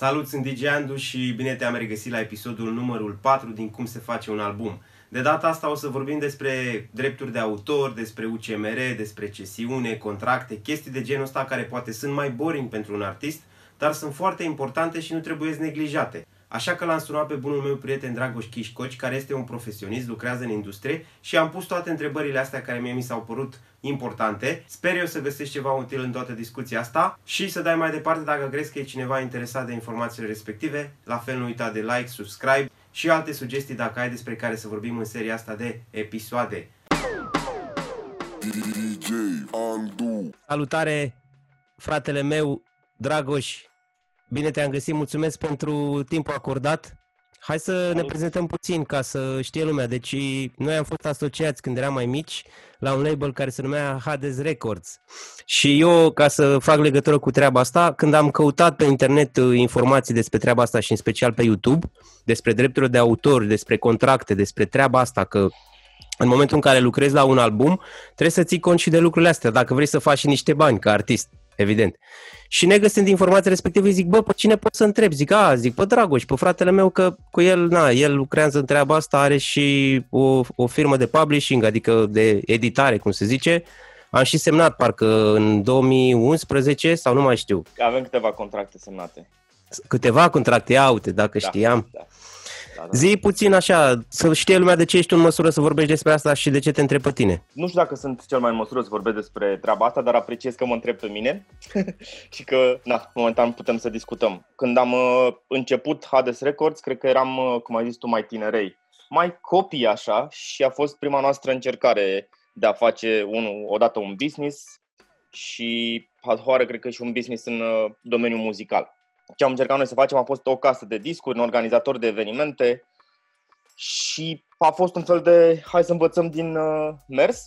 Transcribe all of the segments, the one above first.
Salut, sunt DJ Andu și bine te-am regăsit la episodul numărul 4 din Cum se face un album. De data asta o să vorbim despre drepturi de autor, despre UCMR, despre cesiune, contracte, chestii de genul ăsta care poate sunt mai boring pentru un artist, dar sunt foarte importante și nu trebuie neglijate. Așa că l-am sunat pe bunul meu prieten Dragoș Chișcoci, care este un profesionist, lucrează în industrie și am pus toate întrebările astea care mie mi s-au părut importante. Sper eu să găsești ceva util în toată discuția asta și să dai mai departe dacă crezi că e cineva interesat de informațiile respective. La fel nu uita de like, subscribe și alte sugestii dacă ai despre care să vorbim în seria asta de episoade. DJ Andu. Salutare, fratele meu, Dragoș, Bine te-am găsit, mulțumesc pentru timpul acordat. Hai să ne prezentăm puțin ca să știe lumea. Deci noi am fost asociați când eram mai mici la un label care se numea Hades Records. Și eu, ca să fac legătură cu treaba asta, când am căutat pe internet uh, informații despre treaba asta și în special pe YouTube, despre drepturile de autor, despre contracte, despre treaba asta, că în momentul în care lucrezi la un album, trebuie să ții cont și de lucrurile astea, dacă vrei să faci și niște bani ca artist evident. Și negăsind informația respectivă, zic, bă, pe cine pot să întreb? Zic, a, zic, pe Dragoș, pe fratele meu, că cu el, na, el lucrează în treaba asta, are și o, o firmă de publishing, adică de editare, cum se zice. Am și semnat, parcă, în 2011 sau nu mai știu. Avem câteva contracte semnate. Câteva contracte, ia uite, dacă da, știam. Da. Da, da. Zi puțin așa, să știe lumea de ce ești în măsură să vorbești despre asta și de ce te întreb pe tine. Nu știu dacă sunt cel mai în măsură să vorbesc despre treaba asta, dar apreciez că mă întreb pe mine și că, na, momentan putem să discutăm. Când am uh, început Hades Records, cred că eram, uh, cum ai zis tu, mai tinerei. Mai copii așa și a fost prima noastră încercare de a face un, odată un business și a doua cred că și un business în uh, domeniul muzical ce am încercat noi să facem a fost o casă de discuri, un organizator de evenimente și a fost un fel de hai să învățăm din uh, mers.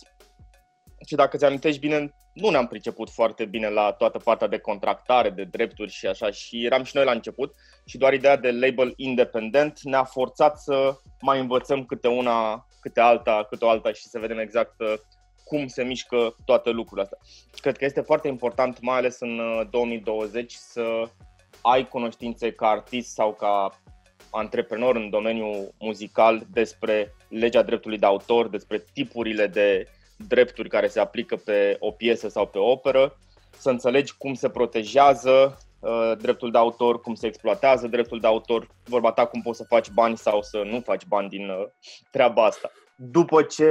Și dacă ți amintești bine, nu ne-am priceput foarte bine la toată partea de contractare, de drepturi și așa și eram și noi la început și doar ideea de label independent ne-a forțat să mai învățăm câte una, câte alta, câte o alta și să vedem exact uh, cum se mișcă toate lucrurile astea. Cred că este foarte important, mai ales în 2020, uh, să ai cunoștințe ca artist sau ca antreprenor în domeniul muzical despre legea dreptului de autor, despre tipurile de drepturi care se aplică pe o piesă sau pe o operă, să înțelegi cum se protejează uh, dreptul de autor, cum se exploatează dreptul de autor, vorba ta cum poți să faci bani sau să nu faci bani din uh, treaba asta. După ce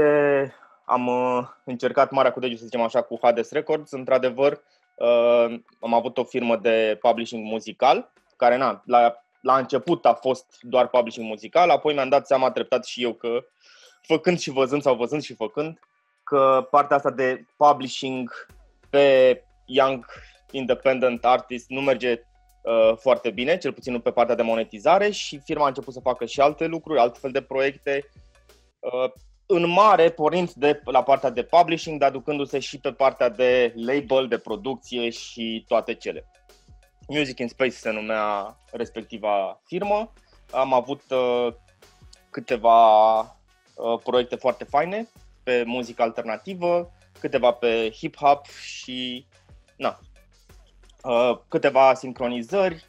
am uh, încercat marea cu degetul, să zicem așa, cu Hades Records, într-adevăr, Uh, am avut o firmă de publishing muzical, care na, la, la început a fost doar publishing muzical, apoi mi-am dat seama treptat și eu că făcând și văzând sau văzând și făcând, că partea asta de publishing pe young independent artist nu merge uh, foarte bine, cel puțin nu pe partea de monetizare și firma a început să facă și alte lucruri, altfel de proiecte. Uh, în mare, pornind de la partea de publishing, dar ducându-se și pe partea de label, de producție și toate cele. Music in Space se numea respectiva firmă. Am avut uh, câteva uh, proiecte foarte faine pe muzică alternativă, câteva pe hip-hop și na, uh, câteva sincronizări,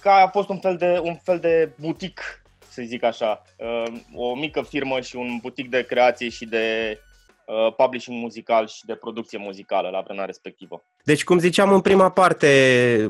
ca a fost un fel de, un fel de butic să zic așa, uh, o mică firmă și un butic de creație și de uh, publishing muzical și de producție muzicală la vremea respectivă. Deci, cum ziceam în prima parte,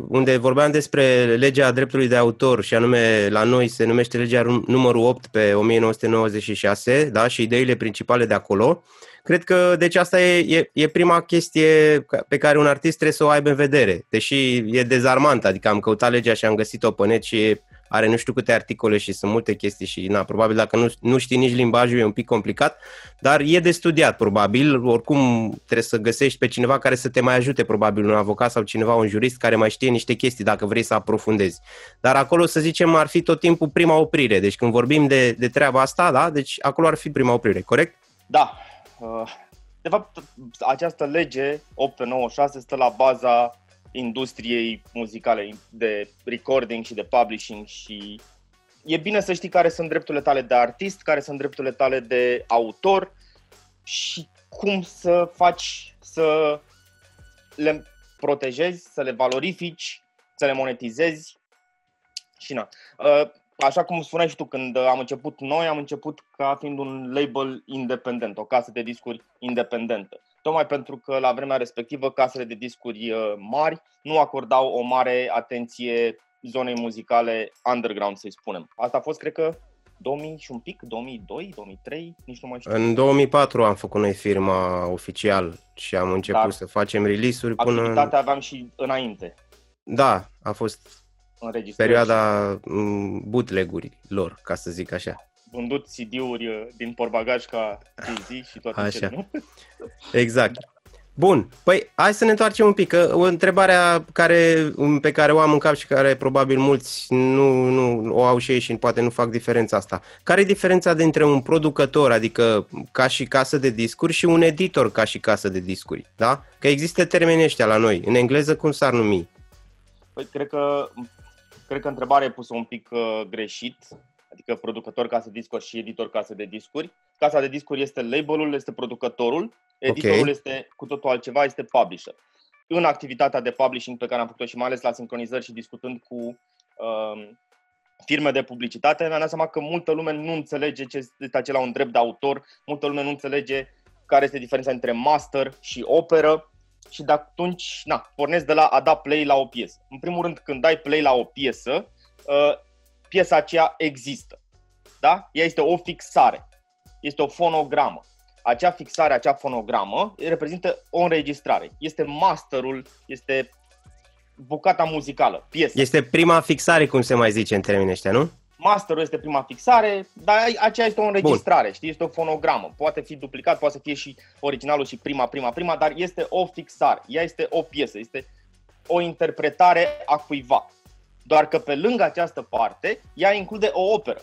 unde vorbeam despre legea dreptului de autor, și anume la noi se numește legea numărul 8 pe 1996, da, și ideile principale de acolo, cred că deci asta e, e, e prima chestie pe care un artist trebuie să o aibă în vedere, deși e dezarmant, adică am căutat legea și am găsit-o pe net și e are nu știu câte articole și sunt multe chestii și, na, probabil dacă nu, nu știi nici limbajul e un pic complicat, dar e de studiat, probabil. Oricum trebuie să găsești pe cineva care să te mai ajute, probabil un avocat sau cineva, un jurist care mai știe niște chestii dacă vrei să aprofundezi. Dar acolo, să zicem, ar fi tot timpul prima oprire. Deci când vorbim de, de treaba asta, da, deci acolo ar fi prima oprire, corect? Da. Uh, de fapt, această lege 896 stă la baza industriei muzicale, de recording și de publishing și e bine să știi care sunt drepturile tale de artist, care sunt drepturile tale de autor și cum să faci să le protejezi, să le valorifici, să le monetizezi Și na. Uh, așa cum spuneai și tu, când am început noi, am început ca fiind un label independent, o casă de discuri independentă. Tocmai pentru că la vremea respectivă casele de discuri uh, mari nu acordau o mare atenție zonei muzicale underground, să-i spunem. Asta a fost, cred că, 2000 și un pic, 2002, 2003, nici nu mai știu. În 2004 am făcut noi firma oficial și am început Dar să facem release-uri până... Activitatea aveam și înainte. Da, a fost perioada mm, bootleg-uri lor, ca să zic așa. Vândut CD-uri uh, din porbagaj ca Jay-Z și toate așa. cele, nu? Exact. Bun, păi hai să ne întoarcem un pic. Că o întrebare care, pe care o am în cap și care probabil mulți nu, nu o au și ei și poate nu fac diferența asta. Care e diferența dintre un producător, adică ca și casă de discuri, și un editor ca și casă de discuri? Da? Că există termenii ăștia la noi. În engleză cum s-ar numi? Păi cred că, cred că întrebarea e pusă un pic uh, greșit adică producător casă de discuri și editor casă de discuri. Casa de discuri este labelul, este producătorul, editorul okay. este cu totul altceva, este publisher. În activitatea de publishing pe care am făcut-o și mai ales la sincronizări și discutând cu um, firme de publicitate, mi-am dat seama că multă lume nu înțelege ce este acela un drept de autor, multă lume nu înțelege care este diferența între master și operă și de atunci, na, pornesc de la a da play la o piesă. În primul rând, când dai play la o piesă, uh, piesa aceea există. Da? Ea este o fixare. Este o fonogramă. Acea fixare, acea fonogramă reprezintă o înregistrare. Este masterul, este bucata muzicală, piesa. Este prima fixare, cum se mai zice în termenii ăștia, nu? Masterul este prima fixare, dar aceea este o înregistrare, Bun. știi, este o fonogramă. Poate fi duplicat, poate să fie și originalul și prima, prima, prima, dar este o fixare. Ea este o piesă, este o interpretare a cuiva. Doar că pe lângă această parte, ea include o operă,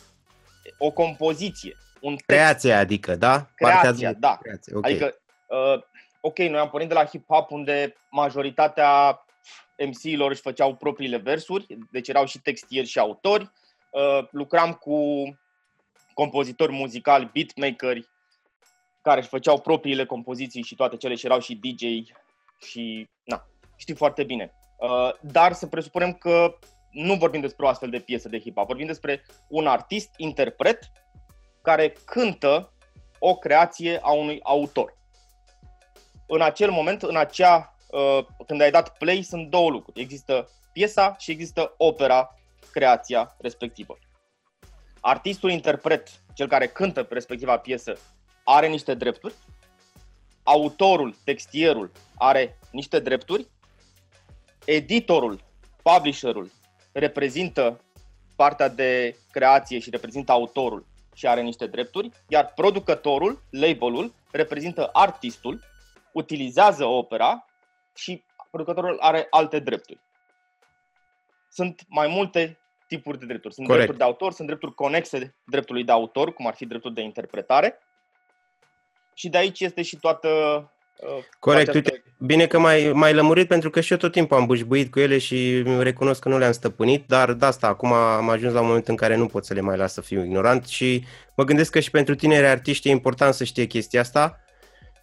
o compoziție, un text. Creația, adică, da? Creația, Partea da. Creație, okay. Adică, uh, ok, noi am pornit de la hip-hop unde majoritatea MC-ilor își făceau propriile versuri, deci erau și textieri și autori. Uh, lucram cu compozitori muzicali, beatmakeri, care își făceau propriile compoziții și toate cele și erau și DJ și, na, știi foarte bine. Uh, dar să presupunem că nu vorbim despre o astfel de piesă de hip-hop, vorbim despre un artist, interpret, care cântă o creație a unui autor. În acel moment, în acea, uh, când ai dat play, sunt două lucruri. Există piesa și există opera, creația respectivă. Artistul interpret, cel care cântă respectiva piesă, are niște drepturi, autorul, textierul are niște drepturi, editorul, publisherul reprezintă partea de creație și reprezintă autorul și are niște drepturi, iar producătorul, labelul, reprezintă artistul, utilizează opera și producătorul are alte drepturi. Sunt mai multe tipuri de drepturi. Sunt Corect. drepturi de autor, sunt drepturi conexe dreptului de autor, cum ar fi dreptul de interpretare. Și de aici este și toată Uh, Corect, uite, bine că mai mai lămurit pentru că și eu tot timpul am bușbuit cu ele și recunosc că nu le-am stăpânit, dar de asta, acum am ajuns la un moment în care nu pot să le mai las să fiu ignorant și mă gândesc că și pentru tineri artiști e important să știe chestia asta.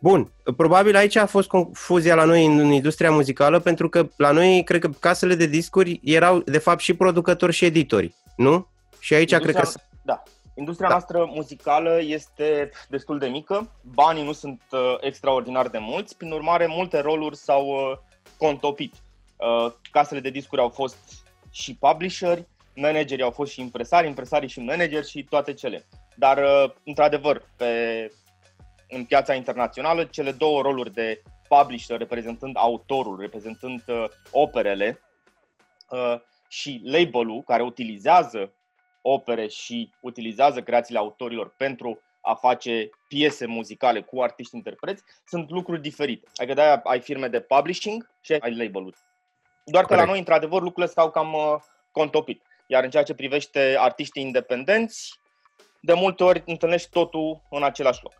Bun, probabil aici a fost confuzia la noi în industria muzicală pentru că la noi cred că casele de discuri erau de fapt și producători și editori, nu? Și aici industria, cred că... Da, Industria da. noastră muzicală este destul de mică, banii nu sunt uh, extraordinar de mulți, prin urmare multe roluri s-au uh, contopit. Uh, casele de discuri au fost și publisheri, manageri au fost și impresari, impresarii și manageri și toate cele. Dar, uh, într-adevăr, pe, în piața internațională, cele două roluri de publisher reprezentând autorul, reprezentând uh, operele uh, și label-ul care utilizează opere și utilizează creațiile autorilor pentru a face piese muzicale cu artiști interpreți, sunt lucruri diferite. Adică de-aia ai firme de publishing și ai label-uri. Doar că Corect. la noi, într-adevăr, lucrurile s-au cam uh, contopit. Iar în ceea ce privește artiștii independenți, de multe ori întâlnești totul în același loc.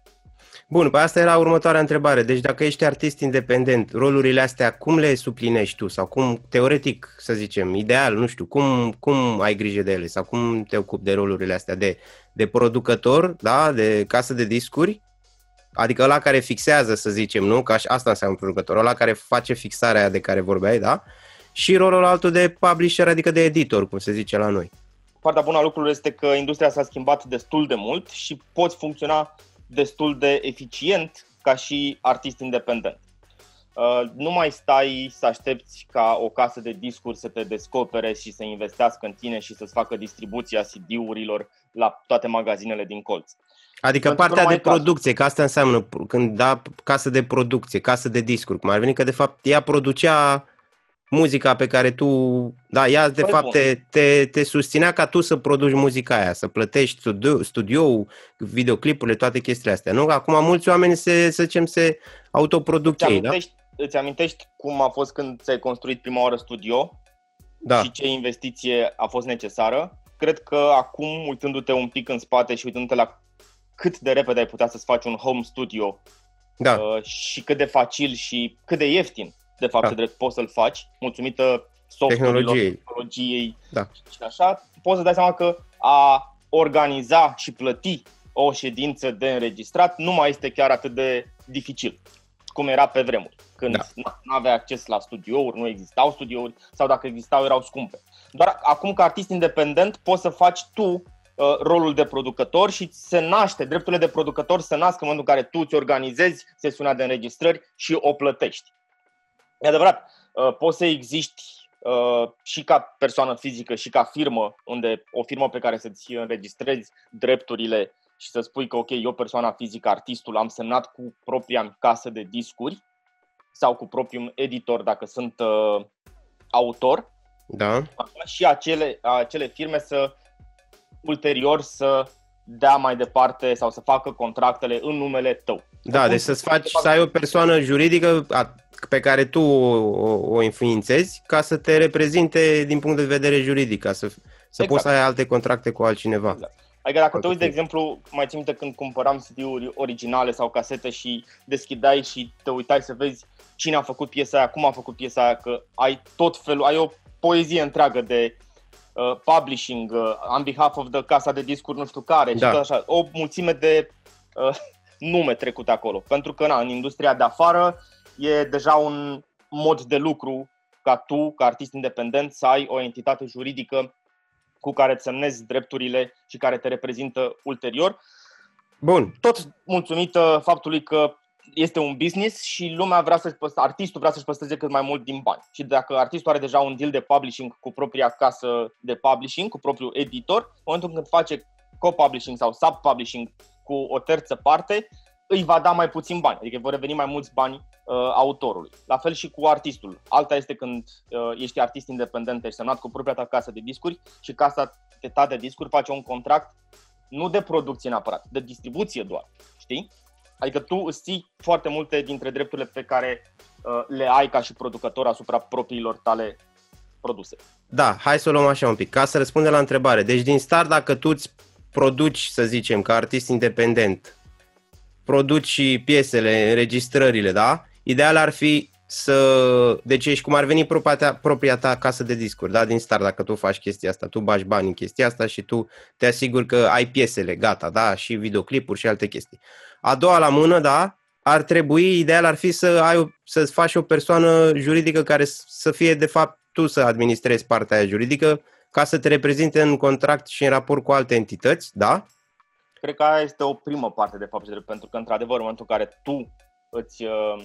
Bun, pe asta era următoarea întrebare. Deci dacă ești artist independent, rolurile astea cum le suplinești tu? Sau cum, teoretic, să zicem, ideal, nu știu, cum, cum ai grijă de ele? Sau cum te ocupi de rolurile astea? De, de producător, da? De casă de discuri? Adică ăla care fixează, să zicem, nu? Că asta înseamnă producător. Ăla care face fixarea de care vorbeai, da? Și rolul altul de publisher, adică de editor, cum se zice la noi. partea bună a lucrurilor este că industria s-a schimbat destul de mult și poți funcționa destul de eficient ca și artist independent. Uh, nu mai stai să aștepți ca o casă de discuri să te descopere și să investească în tine și să-ți facă distribuția CD-urilor la toate magazinele din colț. Adică Pentru partea de producție, că asta înseamnă când da casă de producție, casă de discuri, cum ar veni că de fapt ea producea muzica pe care tu, da, ea de Foarte fapt te, te, te susținea ca tu să produci muzica aia, să plătești studio, studio videoclipurile, toate chestiile astea, nu? Acum mulți oameni se, să zicem, se autoproduc ei, da? Îți amintești cum a fost când ți-ai construit prima oară studio? Da. Și ce investiție a fost necesară? Cred că acum, uitându-te un pic în spate și uitându-te la cât de repede ai putea să-ți faci un home studio da. uh, și cât de facil și cât de ieftin de fapt, da. drept poți să-l faci, mulțumită tehnologiei, tehnologiei da. și așa, poți să dai seama că a organiza și plăti o ședință de înregistrat nu mai este chiar atât de dificil cum era pe vremuri, când da. nu aveai acces la studiouri, nu existau studiouri sau dacă existau erau scumpe. Doar acum ca artist independent poți să faci tu uh, rolul de producător și se naște, drepturile de producător se nasc în momentul în care tu îți organizezi sesiunea de înregistrări și o plătești. E adevărat, uh, poți să existi uh, și ca persoană fizică și ca firmă, unde o firmă pe care să-ți înregistrezi drepturile și să spui că, ok, eu persoana fizică, artistul, am semnat cu propria casă de discuri sau cu propriul editor dacă sunt uh, autor. Da. Și acele, acele firme să ulterior să dea mai departe sau să facă contractele în numele tău. Da, deci să-ți faci, să ai o persoană juridică pe care tu o, o înființezi ca să te reprezinte din punct de vedere juridic, ca să, să exact. poți să ai alte contracte cu altcineva. Exact. Adică dacă te uiți, de exemplu, mai țin minte când cumpăram CD-uri originale sau casete și deschideai și te uitai să vezi cine a făcut piesa aia, cum a făcut piesa aia, că ai tot felul, ai o poezie întreagă de uh, publishing, uh, on behalf of the casa de discuri nu știu care da. și tot așa, o mulțime de uh, nume trecute acolo. Pentru că na, în industria de afară e deja un mod de lucru ca tu, ca artist independent, să ai o entitate juridică cu care îți semnezi drepturile și care te reprezintă ulterior. Bun. Tot mulțumită faptului că este un business și lumea vrea să artistul vrea să-și păstreze cât mai mult din bani. Și dacă artistul are deja un deal de publishing cu propria casă de publishing, cu propriul editor, în momentul când face co-publishing sau sub-publishing cu o terță parte, îi va da mai puțin bani, adică vor reveni mai mulți bani uh, autorului. La fel și cu artistul. Alta este când uh, ești artist independent, ești semnat cu propria ta casă de discuri și casa ta de discuri face un contract nu de producție neapărat, de distribuție doar, știi? Adică tu îți ții foarte multe dintre drepturile pe care uh, le ai ca și producător asupra propriilor tale produse. Da, hai să o luăm așa un pic, ca să răspundem la întrebare. Deci din start, dacă tu îți produci, să zicem, ca artist independent, produci piesele, înregistrările, da? Ideal ar fi să... Deci ești cum ar veni propria ta, propria ta casă de discuri, da? Din start, dacă tu faci chestia asta, tu bagi bani în chestia asta și tu te asiguri că ai piesele gata, da? Și videoclipuri și alte chestii. A doua la mână, da? Ar trebui, ideal ar fi să ai, să faci o persoană juridică care să fie, de fapt, tu să administrezi partea aia juridică ca să te reprezinte în contract și în raport cu alte entități, da? Cred că aia este o primă parte de fapt, pentru că, într-adevăr, în momentul în care tu îți uh,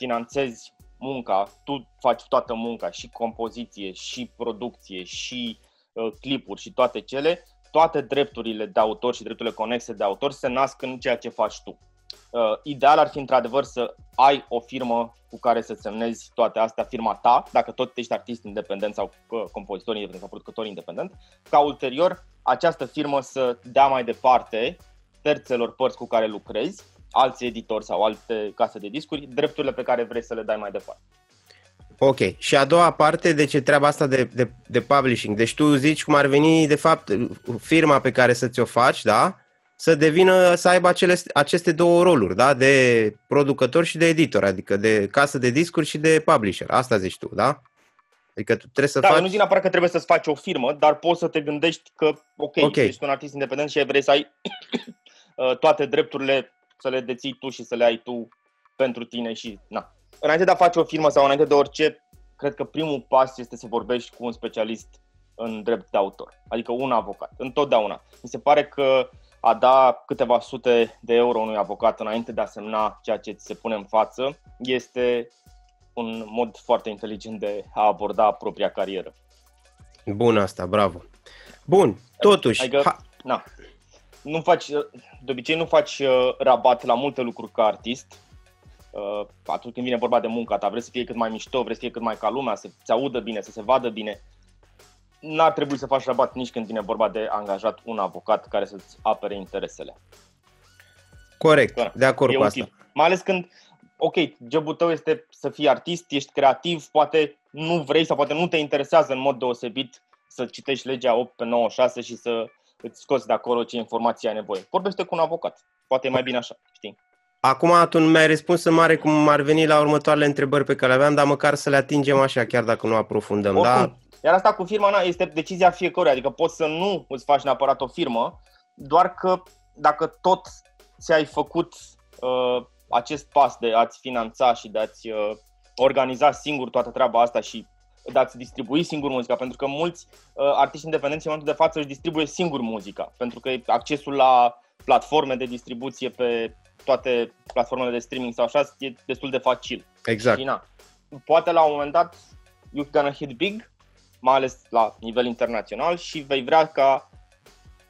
finanțezi munca, tu faci toată munca, și compoziție, și producție, și uh, clipuri, și toate cele, toate drepturile de autor și drepturile conexe de autor se nasc în ceea ce faci tu. Uh, ideal ar fi într-adevăr să ai o firmă cu care să semnezi toate astea, firma ta, dacă tot ești artist independent sau uh, compozitor independent sau producător independent, ca ulterior această firmă să dea mai departe terțelor părți cu care lucrezi, alți editori sau alte case de discuri, drepturile pe care vrei să le dai mai departe. Ok. Și a doua parte, de ce treaba asta de, de, de publishing. Deci tu zici cum ar veni, de fapt, firma pe care să ți-o faci, da? Să devină, să aibă acele, aceste două roluri, da? De producător și de editor, adică de casă de discuri și de publisher. Asta zici tu, da? Adică tu trebuie să da, faci... nu zic neapărat că trebuie să-ți faci o firmă, dar poți să te gândești că, ok, okay. ești un artist independent și vrei să ai uh, toate drepturile să le deții tu și să le ai tu pentru tine și na. Înainte de a face o firmă sau înainte de orice, cred că primul pas este să vorbești cu un specialist în drept de autor, adică un avocat, întotdeauna. Mi se pare că a da câteva sute de euro unui avocat înainte de a semna ceea ce ți se pune în față este un mod foarte inteligent de a aborda propria carieră. Bun asta, bravo. Bun, totuși... Adică, ha... na, nu faci, de obicei nu faci uh, rabat la multe lucruri ca artist, uh, atunci când vine vorba de munca ta, vrei să fie cât mai mișto, vrei să fie cât mai ca lumea, să se audă bine, să se vadă bine. N-ar trebui să faci rabat nici când vine vorba de angajat un avocat care să-ți apere interesele. Corect, de acord e cu util. asta. Mai ales când, ok, jobul tău este să fii artist, ești creativ, poate nu vrei sau poate nu te interesează în mod deosebit să citești legea 8 pe 96 și să îți scoți de acolo ce informații ai nevoie. Vorbește cu un avocat. Poate e mai bine așa, știi? Acum tu mi-ai răspuns în mare cum ar veni la următoarele întrebări pe care le aveam, dar măcar să le atingem așa, chiar dacă nu aprofundăm. Oricum, da? Iar asta cu firma na, este decizia fiecăruia, adică poți să nu îți faci neapărat o firmă, doar că dacă tot ți-ai făcut uh, acest pas de a-ți finanța și de a-ți uh, organiza singur toată treaba asta și de a-ți distribui singur muzica, pentru că mulți uh, artiști independenți în momentul de față își distribuie singur muzica, pentru că accesul la platforme de distribuție pe toate platformele de streaming sau așa e destul de facil. Exact. Și, na, poate la un moment dat you're gonna hit big, mai ales la nivel internațional și vei vrea ca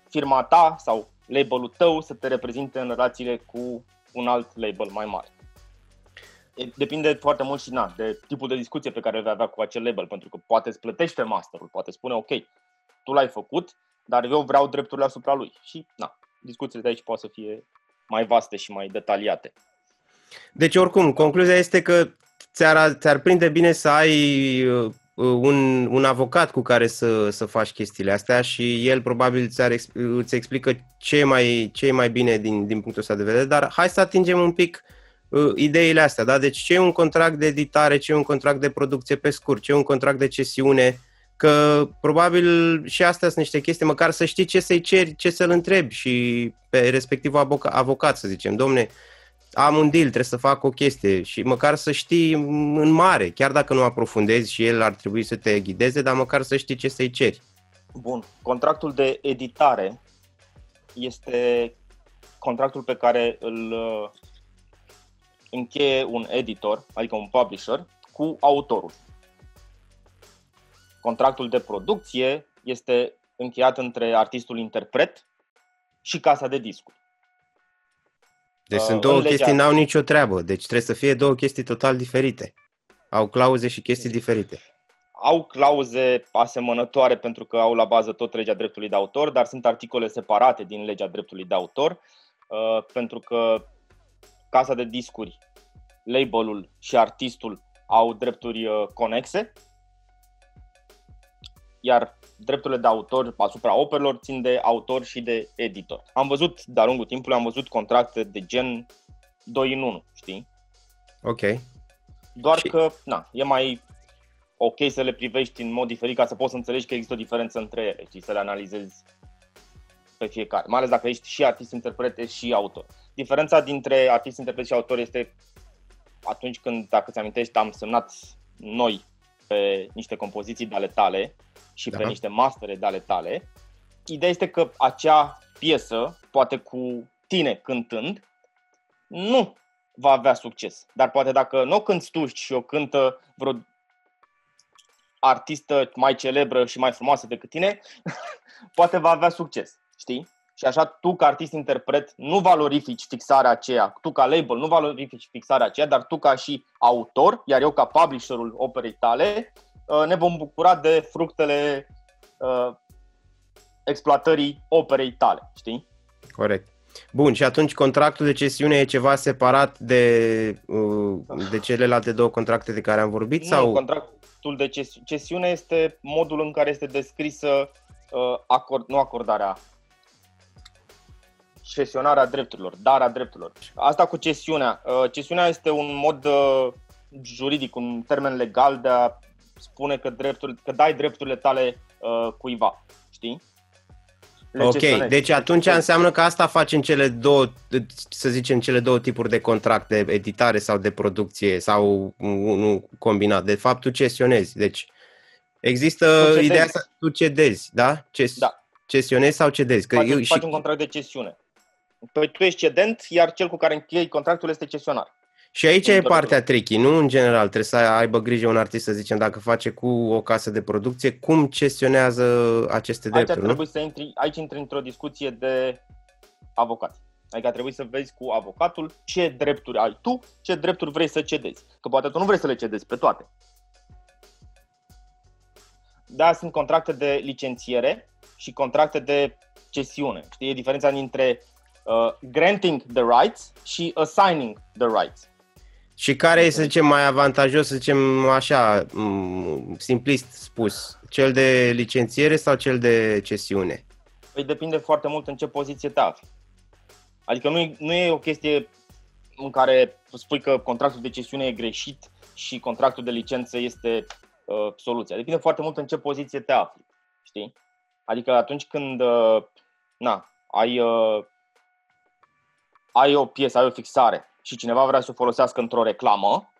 firma ta sau labelul tău să te reprezinte în relațiile cu un alt label mai mare. Depinde foarte mult și na, de tipul de discuție pe care o vei avea cu acel label, pentru că poate îți plătește masterul, poate spune ok, tu l-ai făcut, dar eu vreau drepturile asupra lui. Și na, discuțiile de aici poate să fie mai vaste și mai detaliate. Deci oricum, concluzia este că ți-ar, ți-ar prinde bine să ai uh, un, un avocat cu care să, să faci chestiile astea și el probabil ți-ar, îți explică ce e mai, ce e mai bine din, din punctul ăsta de vedere, dar hai să atingem un pic uh, ideile astea, da? Deci ce e un contract de editare, ce e un contract de producție pe scurt, ce e un contract de cesiune, că probabil și astea sunt niște chestii, măcar să știi ce să-i ceri, ce să-l întrebi și pe respectivul avocat, avocat să zicem, domne, am un deal, trebuie să fac o chestie și măcar să știi în mare, chiar dacă nu aprofundezi și el ar trebui să te ghideze, dar măcar să știi ce să-i ceri. Bun. Contractul de editare este contractul pe care îl uh, încheie un editor, adică un publisher, cu autorul. Contractul de producție este încheiat între artistul interpret și casa de discuri. Deci uh, sunt două legea... chestii, n-au nicio treabă. Deci trebuie să fie două chestii total diferite. Au clauze și chestii diferite. Au clauze asemănătoare pentru că au la bază tot legea dreptului de autor, dar sunt articole separate din legea dreptului de autor, uh, pentru că casa de discuri, labelul și artistul au drepturi uh, conexe, iar drepturile de autor asupra operelor țin de autor și de editor. Am văzut, de-a lungul timpului, am văzut contracte de gen 2 în 1, știi? Ok. Doar și... că, na, e mai ok să le privești în mod diferit ca să poți să înțelegi că există o diferență între ele și să le analizezi pe fiecare, mai ales dacă ești și artist, interpret, și autor. Diferența dintre artist, interpret și autor este atunci când, dacă ți amintești, am semnat noi pe niște compoziții de ale tale și da. pe niște mastere de ale tale. Ideea este că acea piesă, poate cu tine cântând, nu va avea succes. Dar poate dacă nu o cânti tu și o cântă vreo artistă mai celebră și mai frumoasă decât tine, poate va avea succes, știi? Și așa tu ca artist-interpret nu valorifici fixarea aceea, tu ca label nu valorifici fixarea aceea, dar tu ca și autor, iar eu ca publisherul operei tale, Uh, ne vom bucura de fructele uh, exploatării operei tale, știi? Corect. Bun, și atunci contractul de cesiune e ceva separat de, uh, de celelalte două contracte de care am vorbit? Nu, sau? contractul de cesiune este modul în care este descrisă acord, nu acordarea, cesionarea drepturilor, darea drepturilor. Asta cu cesiunea. Cesiunea este un mod juridic, un termen legal de a spune că, dreptul, că dai drepturile tale uh, cuiva, știi? Le ok, deci atunci înseamnă că asta faci în cele două, să zicem, cele două tipuri de contract de editare sau de producție sau unul combinat. De fapt, tu cesionezi. Deci Există cedezi. ideea să tu cedezi, da? Ces- Da. Cesionezi sau cedezi? Că Faci, eu, faci și, un contract de cesiune. Păi tu ești cedent, iar cel cu care închei contractul este cesionar. și aici e Întotdeauna. partea tricky, nu? În general, trebuie să aibă grijă un artist, să zicem, dacă face cu o casă de producție, cum cesionează aceste Aici drepturi, nu? trebuie să intri, aici intri într-o discuție de avocat. Adică trebuie să vezi cu avocatul ce drepturi ai tu, ce drepturi vrei să cedezi. Că poate tu nu vrei să le cedezi pe toate. Da, sunt contracte de licențiere și contracte de cesiune. Știi, e diferența dintre uh, granting the rights și assigning the rights. Și care e, să zicem, mai avantajos, să zicem așa, m, simplist spus, cel de licențiere sau cel de cesiune? Păi depinde foarte mult în ce poziție te afli. Adică nu e, nu e o chestie în care spui că contractul de cesiune e greșit și contractul de licență este uh, soluția. Depinde foarte mult în ce poziție te afli. Știi? Adică atunci când uh, na, ai, uh, ai o piesă, ai o fixare și cineva vrea să o folosească într-o reclamă,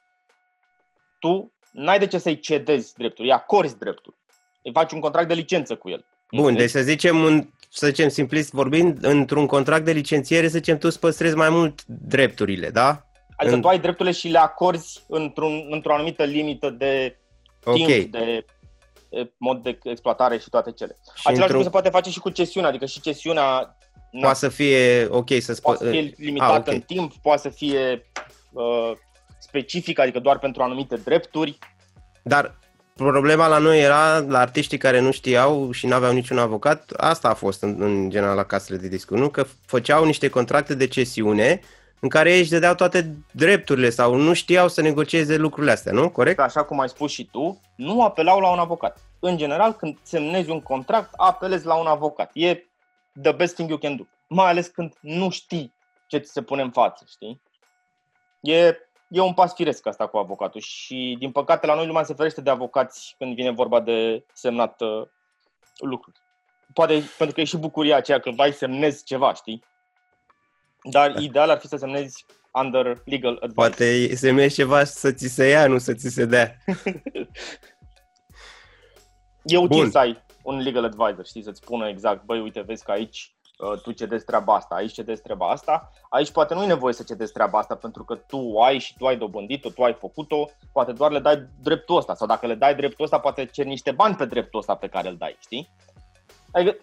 tu n-ai de ce să-i cedezi dreptul, îi acorzi dreptul. Îi faci un contract de licență cu el. Bun, Înțelegi? deci să zicem, în, să zicem simplist vorbind, într-un contract de licențiere, să zicem, tu îți păstrezi mai mult drepturile, da? Adică În- tu ai drepturile și le acorzi într-un, într-o anumită limită de Ok. timp, de de mod de exploatare și toate cele. Și Același lucru într-un, se poate face și cu cesiunea, adică și cesiunea na, poate să fie ok să spă... poate să fie limitată Ah, ok. în timp, poate să fie uh, specifică, adică doar pentru anumite drepturi. Dar problema la noi era, la artiștii care nu știau și nu aveau niciun avocat, asta a fost în, în general la casele de discuri, nu? Că făceau niște contracte de cesiune în care ei își dădeau toate drepturile sau nu știau să negocieze lucrurile astea, nu? Corect? Că așa cum ai spus și tu, nu apelau la un avocat. În general, când semnezi un contract, apelezi la un avocat. E the best thing you can do. Mai ales când nu știi ce ți se pune în față, știi? E, e un pas firesc asta cu avocatul și, din păcate, la noi lumea se ferește de avocați când vine vorba de semnat uh, lucruri. Poate pentru că e și bucuria aceea că vai semnezi ceva, știi? Dar ideal ar fi să semnezi under legal advice. Poate semnezi ceva să ți se ia, nu să ți se dea. E util Bun. să ai un legal advisor, știi, să-ți spună exact, băi, uite, vezi că aici uh, tu cedezi treaba asta, aici cedezi treaba asta, aici poate nu e nevoie să cedezi treaba asta pentru că tu ai și tu ai dobândit-o, tu ai făcut-o, poate doar le dai dreptul ăsta sau dacă le dai dreptul ăsta, poate ceri niște bani pe dreptul ăsta pe care îl dai, știi? Adică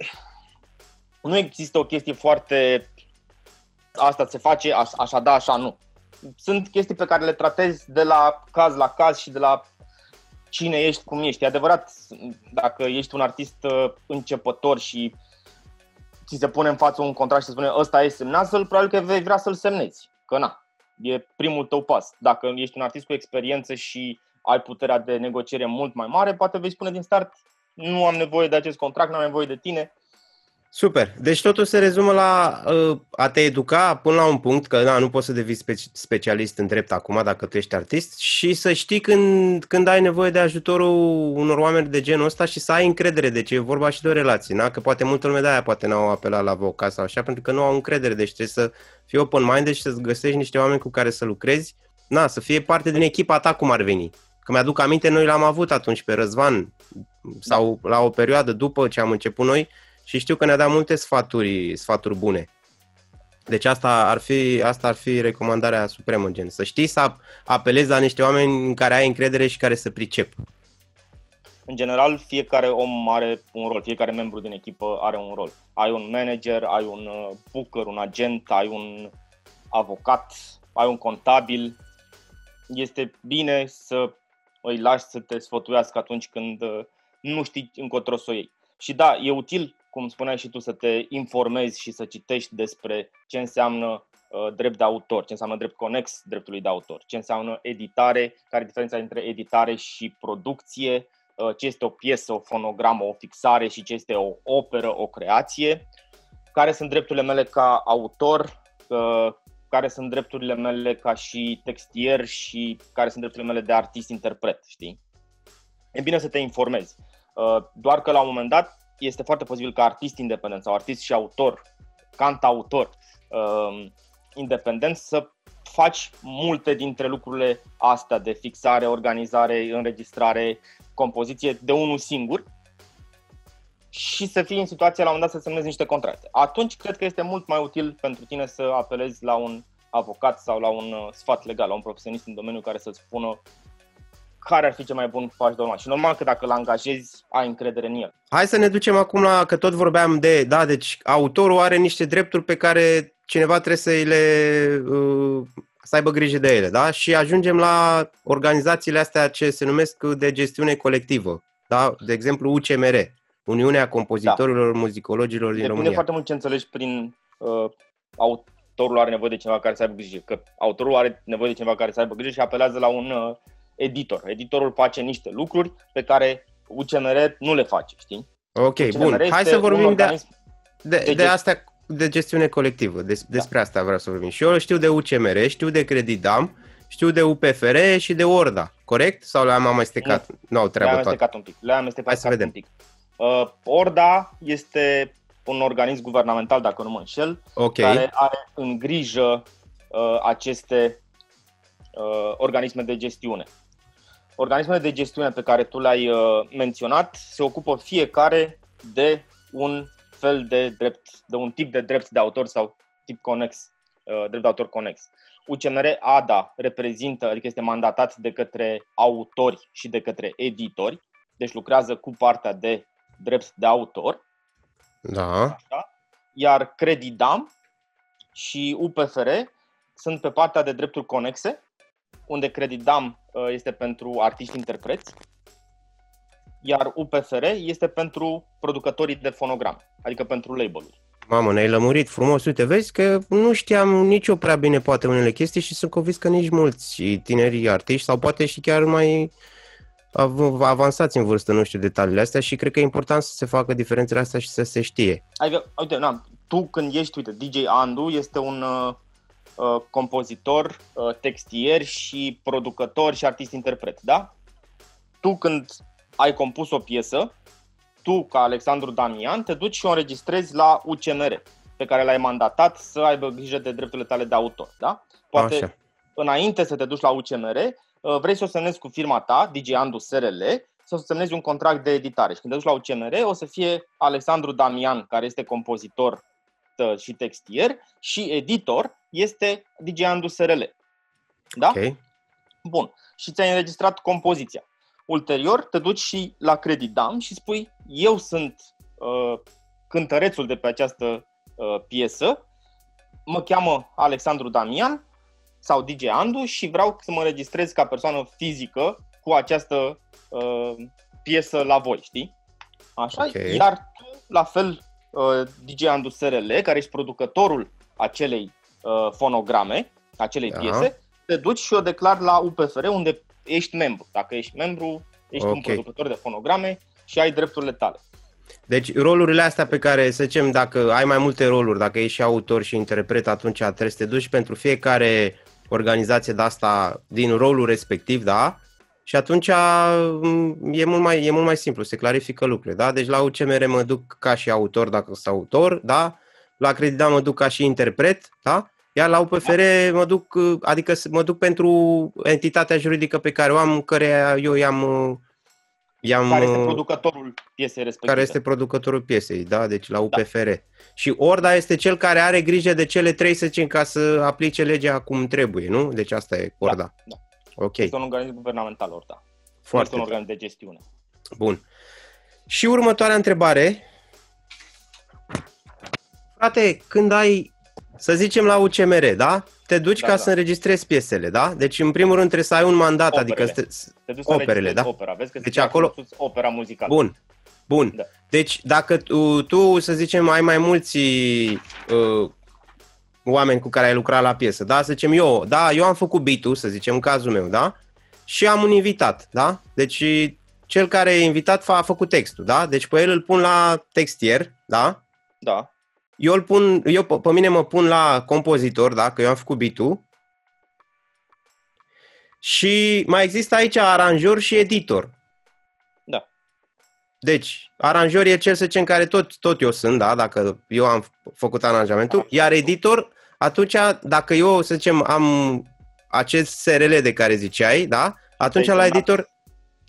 nu există o chestie foarte asta se face, aș- așa da, așa nu. Sunt chestii pe care le tratezi de la caz la caz și de la cine ești, cum ești. E adevărat, dacă ești un artist uh, începător și ți se pune în față un contract și se spune ăsta e semnează-l, probabil că vei vrea să-l semnezi. Că na, e primul tău pas. Dacă ești un artist cu experiență și ai puterea de negociere mult mai mare, poate vei spune din start nu am nevoie de acest contract, nu am nevoie de tine. Super. Deci totul se rezumă la uh, a te educa până la un punct, că na, nu poți să devii speci- specialist în drept acum dacă tu ești artist și să știi când, când ai nevoie de ajutorul unor oameni de genul ăsta și să ai încredere. Deci e vorba și de o relație, na? că poate multă lume de aia poate n-au apelat la avocat sau așa, pentru că nu au încredere. Deci trebuie să fii open-minded și să-ți găsești niște oameni cu care să lucrezi, na, să fie parte din echipa ta cum ar veni. Că mi-aduc aminte, noi l-am avut atunci pe Răzvan sau la o perioadă după ce am început noi, și știu că ne-a dat multe sfaturi, sfaturi bune. Deci asta ar fi, asta ar fi recomandarea supremă, gen. Să știi să ap- apelezi la niște oameni în care ai încredere și care să pricep. În general, fiecare om are un rol, fiecare membru din echipă are un rol. Ai un manager, ai un uh, booker, un agent, ai un avocat, ai un contabil. Este bine să îi lași să te sfătuiască atunci când uh, nu știi încotro să o iei. Și da, e util, cum spuneai și tu, să te informezi și să citești despre ce înseamnă uh, drept de autor, ce înseamnă drept conex dreptului de autor, ce înseamnă editare, care e diferența între editare și producție, uh, ce este o piesă, o fonogramă, o fixare și ce este o operă, o creație, care sunt drepturile mele ca autor, uh, care sunt drepturile mele ca și textier și care sunt drepturile mele de artist-interpret, știi? E bine să te informezi. Uh, Doar că la un moment dat este foarte posibil ca artist independent sau artist și autor, cantautor uh, independent să faci multe dintre lucrurile astea de fixare, organizare, înregistrare, compoziție de unul singur și să fii în situația la un moment dat să semnezi niște contracte. Atunci cred că este mult mai util pentru tine să apelezi la un avocat sau la un uh, sfat legal, la un profesionist în domeniu care să-ți spună care ar fi cel mai bun pas de urmat. Și normal că dacă îl angajezi, ai încredere în el. Hai să ne ducem acum la, că tot vorbeam de, da, deci autorul are niște drepturi pe care cineva trebuie să le, uh, să aibă grijă de ele, da? Și ajungem la organizațiile astea ce se numesc de gestiune colectivă, da? De exemplu UCMR, Uniunea Compozitorilor da. Muzicologilor din Depinde România. foarte mult ce înțelegi prin uh, autorul are nevoie de cineva care să aibă grijă, că autorul are nevoie de cineva care să aibă grijă și apelează la un uh, editor. Editorul face niște lucruri pe care UCMR nu le face, știi? Ok, UCMR bun. Hai să vorbim de, de, de, de astea de gestiune colectivă. Des, despre da. asta vreau să vorbim. Și eu știu de UCMR, știu de Credidam, știu de UPFR și de Orda, corect? Sau le-am amestecat? Nu, no, au treabă le-am amestecat toate. un pic. Le-am amestecat Hai să vedem. un pic. Uh, Orda este un organism guvernamental, dacă nu mă înșel, okay. care are în grijă uh, aceste uh, organisme de gestiune. Organismele de gestiune pe care tu le-ai uh, menționat se ocupă fiecare de un fel de drept, de un tip de drept de autor sau tip conex, uh, drept de autor conex. UCMR ADA reprezintă, adică este mandatat de către autori și de către editori, deci lucrează cu partea de drept de autor. Da. Așa. Iar Credidam și UPFR sunt pe partea de drepturi conexe, unde Credidam este pentru artiști interpreți, iar UPFR este pentru producătorii de fonogram, adică pentru label-uri. Mamă, ne-ai lămurit frumos. Uite, vezi că nu știam nici eu prea bine poate unele chestii și sunt convins că nici mulți tinerii artiști sau poate și chiar mai avansați în vârstă, nu știu detaliile astea și cred că e important să se facă diferențele astea și să se știe. Adică, uite, na, tu când ești, uite, DJ Andu este un uh, uh, compozitor, uh, textier și producător și artist-interpret, da? Tu când ai compus o piesă, tu, ca Alexandru Damian, te duci și o înregistrezi la UCMR, pe care l-ai mandatat să aibă grijă de drepturile tale de autor, da? Poate Așa. înainte să te duci la UCMR, vrei să o semnezi cu firma ta, DJ Andu SRL, să o semnezi un contract de editare. Și când te duci la UCMR, o să fie Alexandru Damian, care este compozitor și textier, și editor este DJ Andu SRL. Da? Okay. Bun. Și ți-ai înregistrat compoziția. Ulterior te duci și la Credidam și spui eu sunt uh, cântărețul de pe această uh, piesă, mă cheamă Alexandru Damian sau DJ Andu și vreau să mă înregistrez ca persoană fizică cu această uh, piesă la voi, știi? Așa? Okay. Iar tu, la fel, uh, DJ Andu SRL, care ești producătorul acelei uh, fonograme, acelei Da. piese, te duci și o declar la UPFR unde ești membru. Dacă ești membru, ești un Ok. producător de fonograme și ai drepturile tale. Deci rolurile astea pe care, să zicem, dacă ai mai multe roluri, dacă ești și autor și interpret, atunci trebuie să te duci pentru fiecare organizație de asta din rolul respectiv, da? Și atunci m, e mult mai, e mult mai simplu, se clarifică lucrurile, da? Deci la UCMR mă duc ca și autor, dacă sunt autor, da? La Credida mă duc ca și interpret, da? Iar la UPFR mă duc, uh, adică s- mă duc pentru entitatea juridică pe care o am, care eu i-am, uh, i-am Care este uh, producătorul piesei respective. care este producătorul piesei, da? Deci la UPFR. Și Orda este cel care are grijă de cele trei, să zicem, ca să aplice legea cum trebuie, nu? Deci asta e Orda. da. Ok, Este un organism guvernamental, orda. Nu foarte este un organism de gestiune. bun. Și următoarea întrebare. Frate, când ai, să zicem la UCMR, da? Te duci Da, ca da. să înregistrezi piesele, da? Deci în primul rând trebuie să ai un mandat, Operele. adică... Să, Te duci să Operele, înregistrezi da? Opera. Vezi că Deci scrie acolo- sus opera muzicală. Bun, bun. Da. Deci dacă tu, tu, să zicem, ai mai mulți uh, oameni cu care ai lucrat la piesă, da? Să zicem eu, da, eu am făcut beat să zicem, în cazul meu, da? Și am un invitat, da? Deci cel care e invitat fa- a făcut textul, da? Deci pe el îl pun la textier, da? Da. Eu îl pun, eu pe, pe mine mă pun la compozitor, da? Că eu am făcut beat Și mai există aici aranjor și editor. Da. Deci, aranjor e cel, să zicem, care tot, tot eu sunt, da, dacă eu am f- făcut aranjamentul, iar editor, atunci, dacă eu, să zicem, am acest SRL de care ziceai, da, atunci Te-ai la semnat. editor,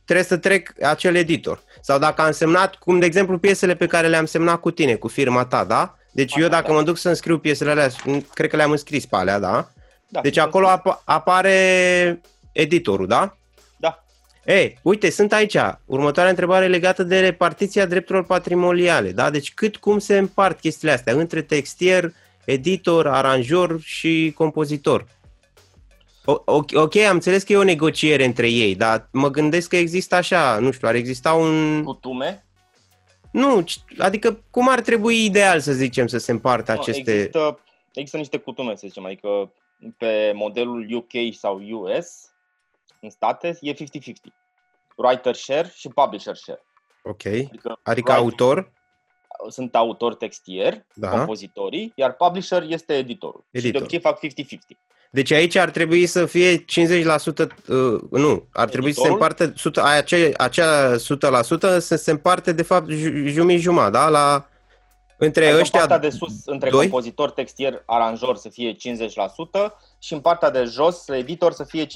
trebuie să trec acel editor. Sau dacă am semnat, cum de exemplu piesele pe care le-am semnat cu tine, cu firma ta, da? Deci Așa, eu dacă da. mă duc să înscriu piesele alea, cred că le-am înscris pe alea, da? da deci acolo ap- apare editorul, da? Da. Ei, uite, sunt aici. Următoarea întrebare legată de repartiția drepturilor patrimoniale, da? Deci cât, cum se împart chestiile astea între textier, editor, aranjor și compozitor? Ok, ok, am înțeles că e o negociere între ei, dar mă gândesc că există așa, nu știu, ar exista un... Cutume? Nu, adică cum ar trebui ideal să zicem să se împartă no, aceste... Există, există niște cutume, să zicem, adică pe modelul UK sau US, în state, e 50-50. Writer share și publisher share. Ok, adică, adică autor? Sunt autor textier, da. compozitorii, iar publisher este editorul. Editor. Și de obicei fac 50-50. Deci aici ar trebui să fie 50%, uh, nu, ar trebui Editorul? să se împarte, 100, acea, acea 100% să se împarte de fapt jumii jumătate, da? La, între adică ăștia partea de sus, între doi? compozitor, textier, aranjor să fie 50% și în partea de jos, editor să fie 50%.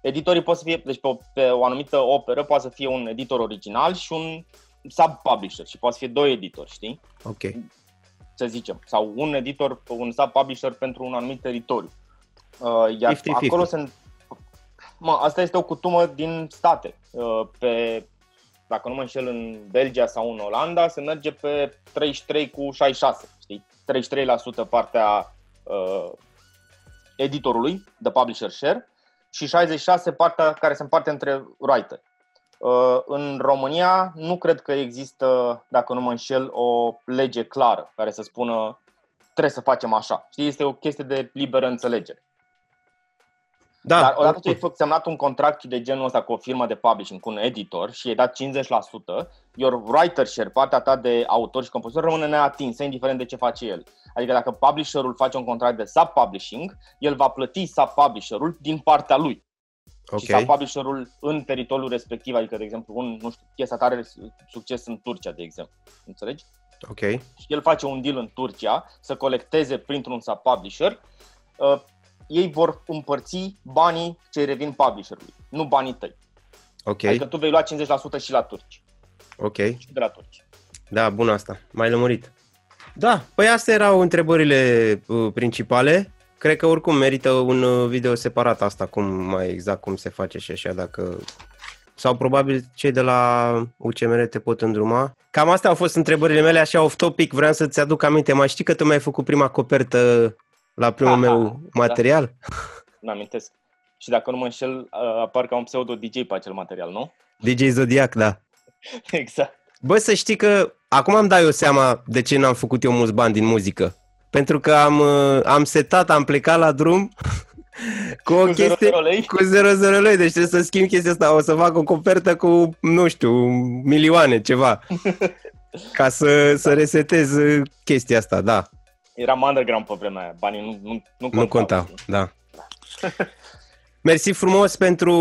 Editorii pot să fie, deci pe o, pe o anumită operă poate să fie un editor original și un sub-publisher și poate să fie doi editori, știi? Ok să zicem, sau un editor, un sub-publisher pentru un anumit teritoriu. Uh, iar 50-50. acolo sunt... Mă, asta este o cutumă din state. Uh, pe, dacă nu mă înșel, în Belgia sau în Olanda se merge pe 33 cu 66, știi? 33% partea uh, editorului, de publisher share, și 66 partea care se împarte între writer. Uh, în România nu cred că există, dacă nu mă înșel, o lege clară care să spună trebuie să facem așa. Știi, este o chestie de liberă înțelegere. Da. Dar odată ce ai semnat un contract de genul ăsta cu o firmă de publishing, cu un editor și ai dat 50%, your writer share, partea ta de autor și compozitor, rămâne neatinsă, indiferent de ce face el. Adică dacă publisherul face un contract de sub-publishing, el va plăti sub-publisherul din partea lui. Okay. Și sau publisherul în teritoriul respectiv, adică, de exemplu, un, nu știu, piesa tare succes în Turcia, de exemplu. Înțelegi? Ok. Și el face un deal în Turcia să colecteze printr-un sub-publisher, uh, ei vor împărți banii ce revin publisherului, nu banii tăi. Ok. Adică tu vei lua 50% și la turci. Ok. Și de la turci. Da, bun asta. Mai lămurit. Da, păi astea erau întrebările uh, principale. Cred că oricum merită un uh, video separat asta, cum mai exact cum se face și așa, dacă... Sau probabil cei de la UCMR te pot îndruma. Cam astea au fost întrebările mele, așa off-topic, vreau să-ți aduc aminte. Mai știi că tu mi-ai făcut prima copertă la primul Aha, meu da. material? Da. Mi-amintesc. Și dacă nu mă înșel, uh, apar ca un pseudo DJ pe acel material, nu? DJ Zodiac, da. exact. Bă, să știi că acum îmi dau eu seama de ce n-am făcut eu mulți bani din muzică pentru că am, uh, am setat, am plecat la drum cu o cu chestie 0 lei? cu 00 lei, deci trebuie să schimb chestia asta, o să fac o copertă cu, nu știu, milioane, ceva, ca să, să resetez uh, chestia asta, da. Eram underground pe vremea aia, banii nu, nu, nu contau. Nu contau, da. Mersi frumos pentru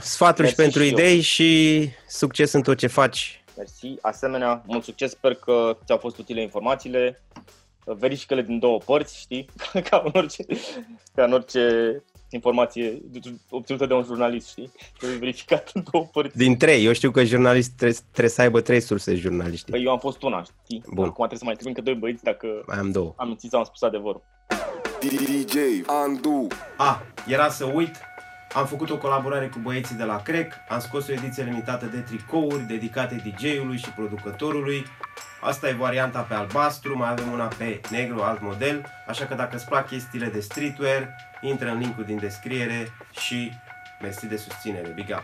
sfaturi Mersi și pentru și idei eu. și succes în tot ce faci. Mersi. Asemenea, mult succes, sper că ți-au fost utile informațiile verifică-le din două părți, știi? ca, în orice, ca în orice informație obținută de un jurnalist, știi? Trebuie verificat în două părți. Din trei. Eu știu că jurnalist trebuie, trebuie să aibă trei surse jurnaliști. Păi eu am fost una, știi? Bun. Acum trebuie să mai trebuie încă doi băieți dacă mai am două. am mințit sau am spus adevărul. DJ Andu. Ah, era să uit, am făcut o colaborare cu băieții de la Crec, am scos o ediție limitată de tricouri dedicate DJ-ului și producătorului. Asta e varianta pe albastru, mai avem una pe negru, alt model, așa că dacă îți plac chestiile de streetwear, intră în linkul din descriere și mersi de susținere. Big up!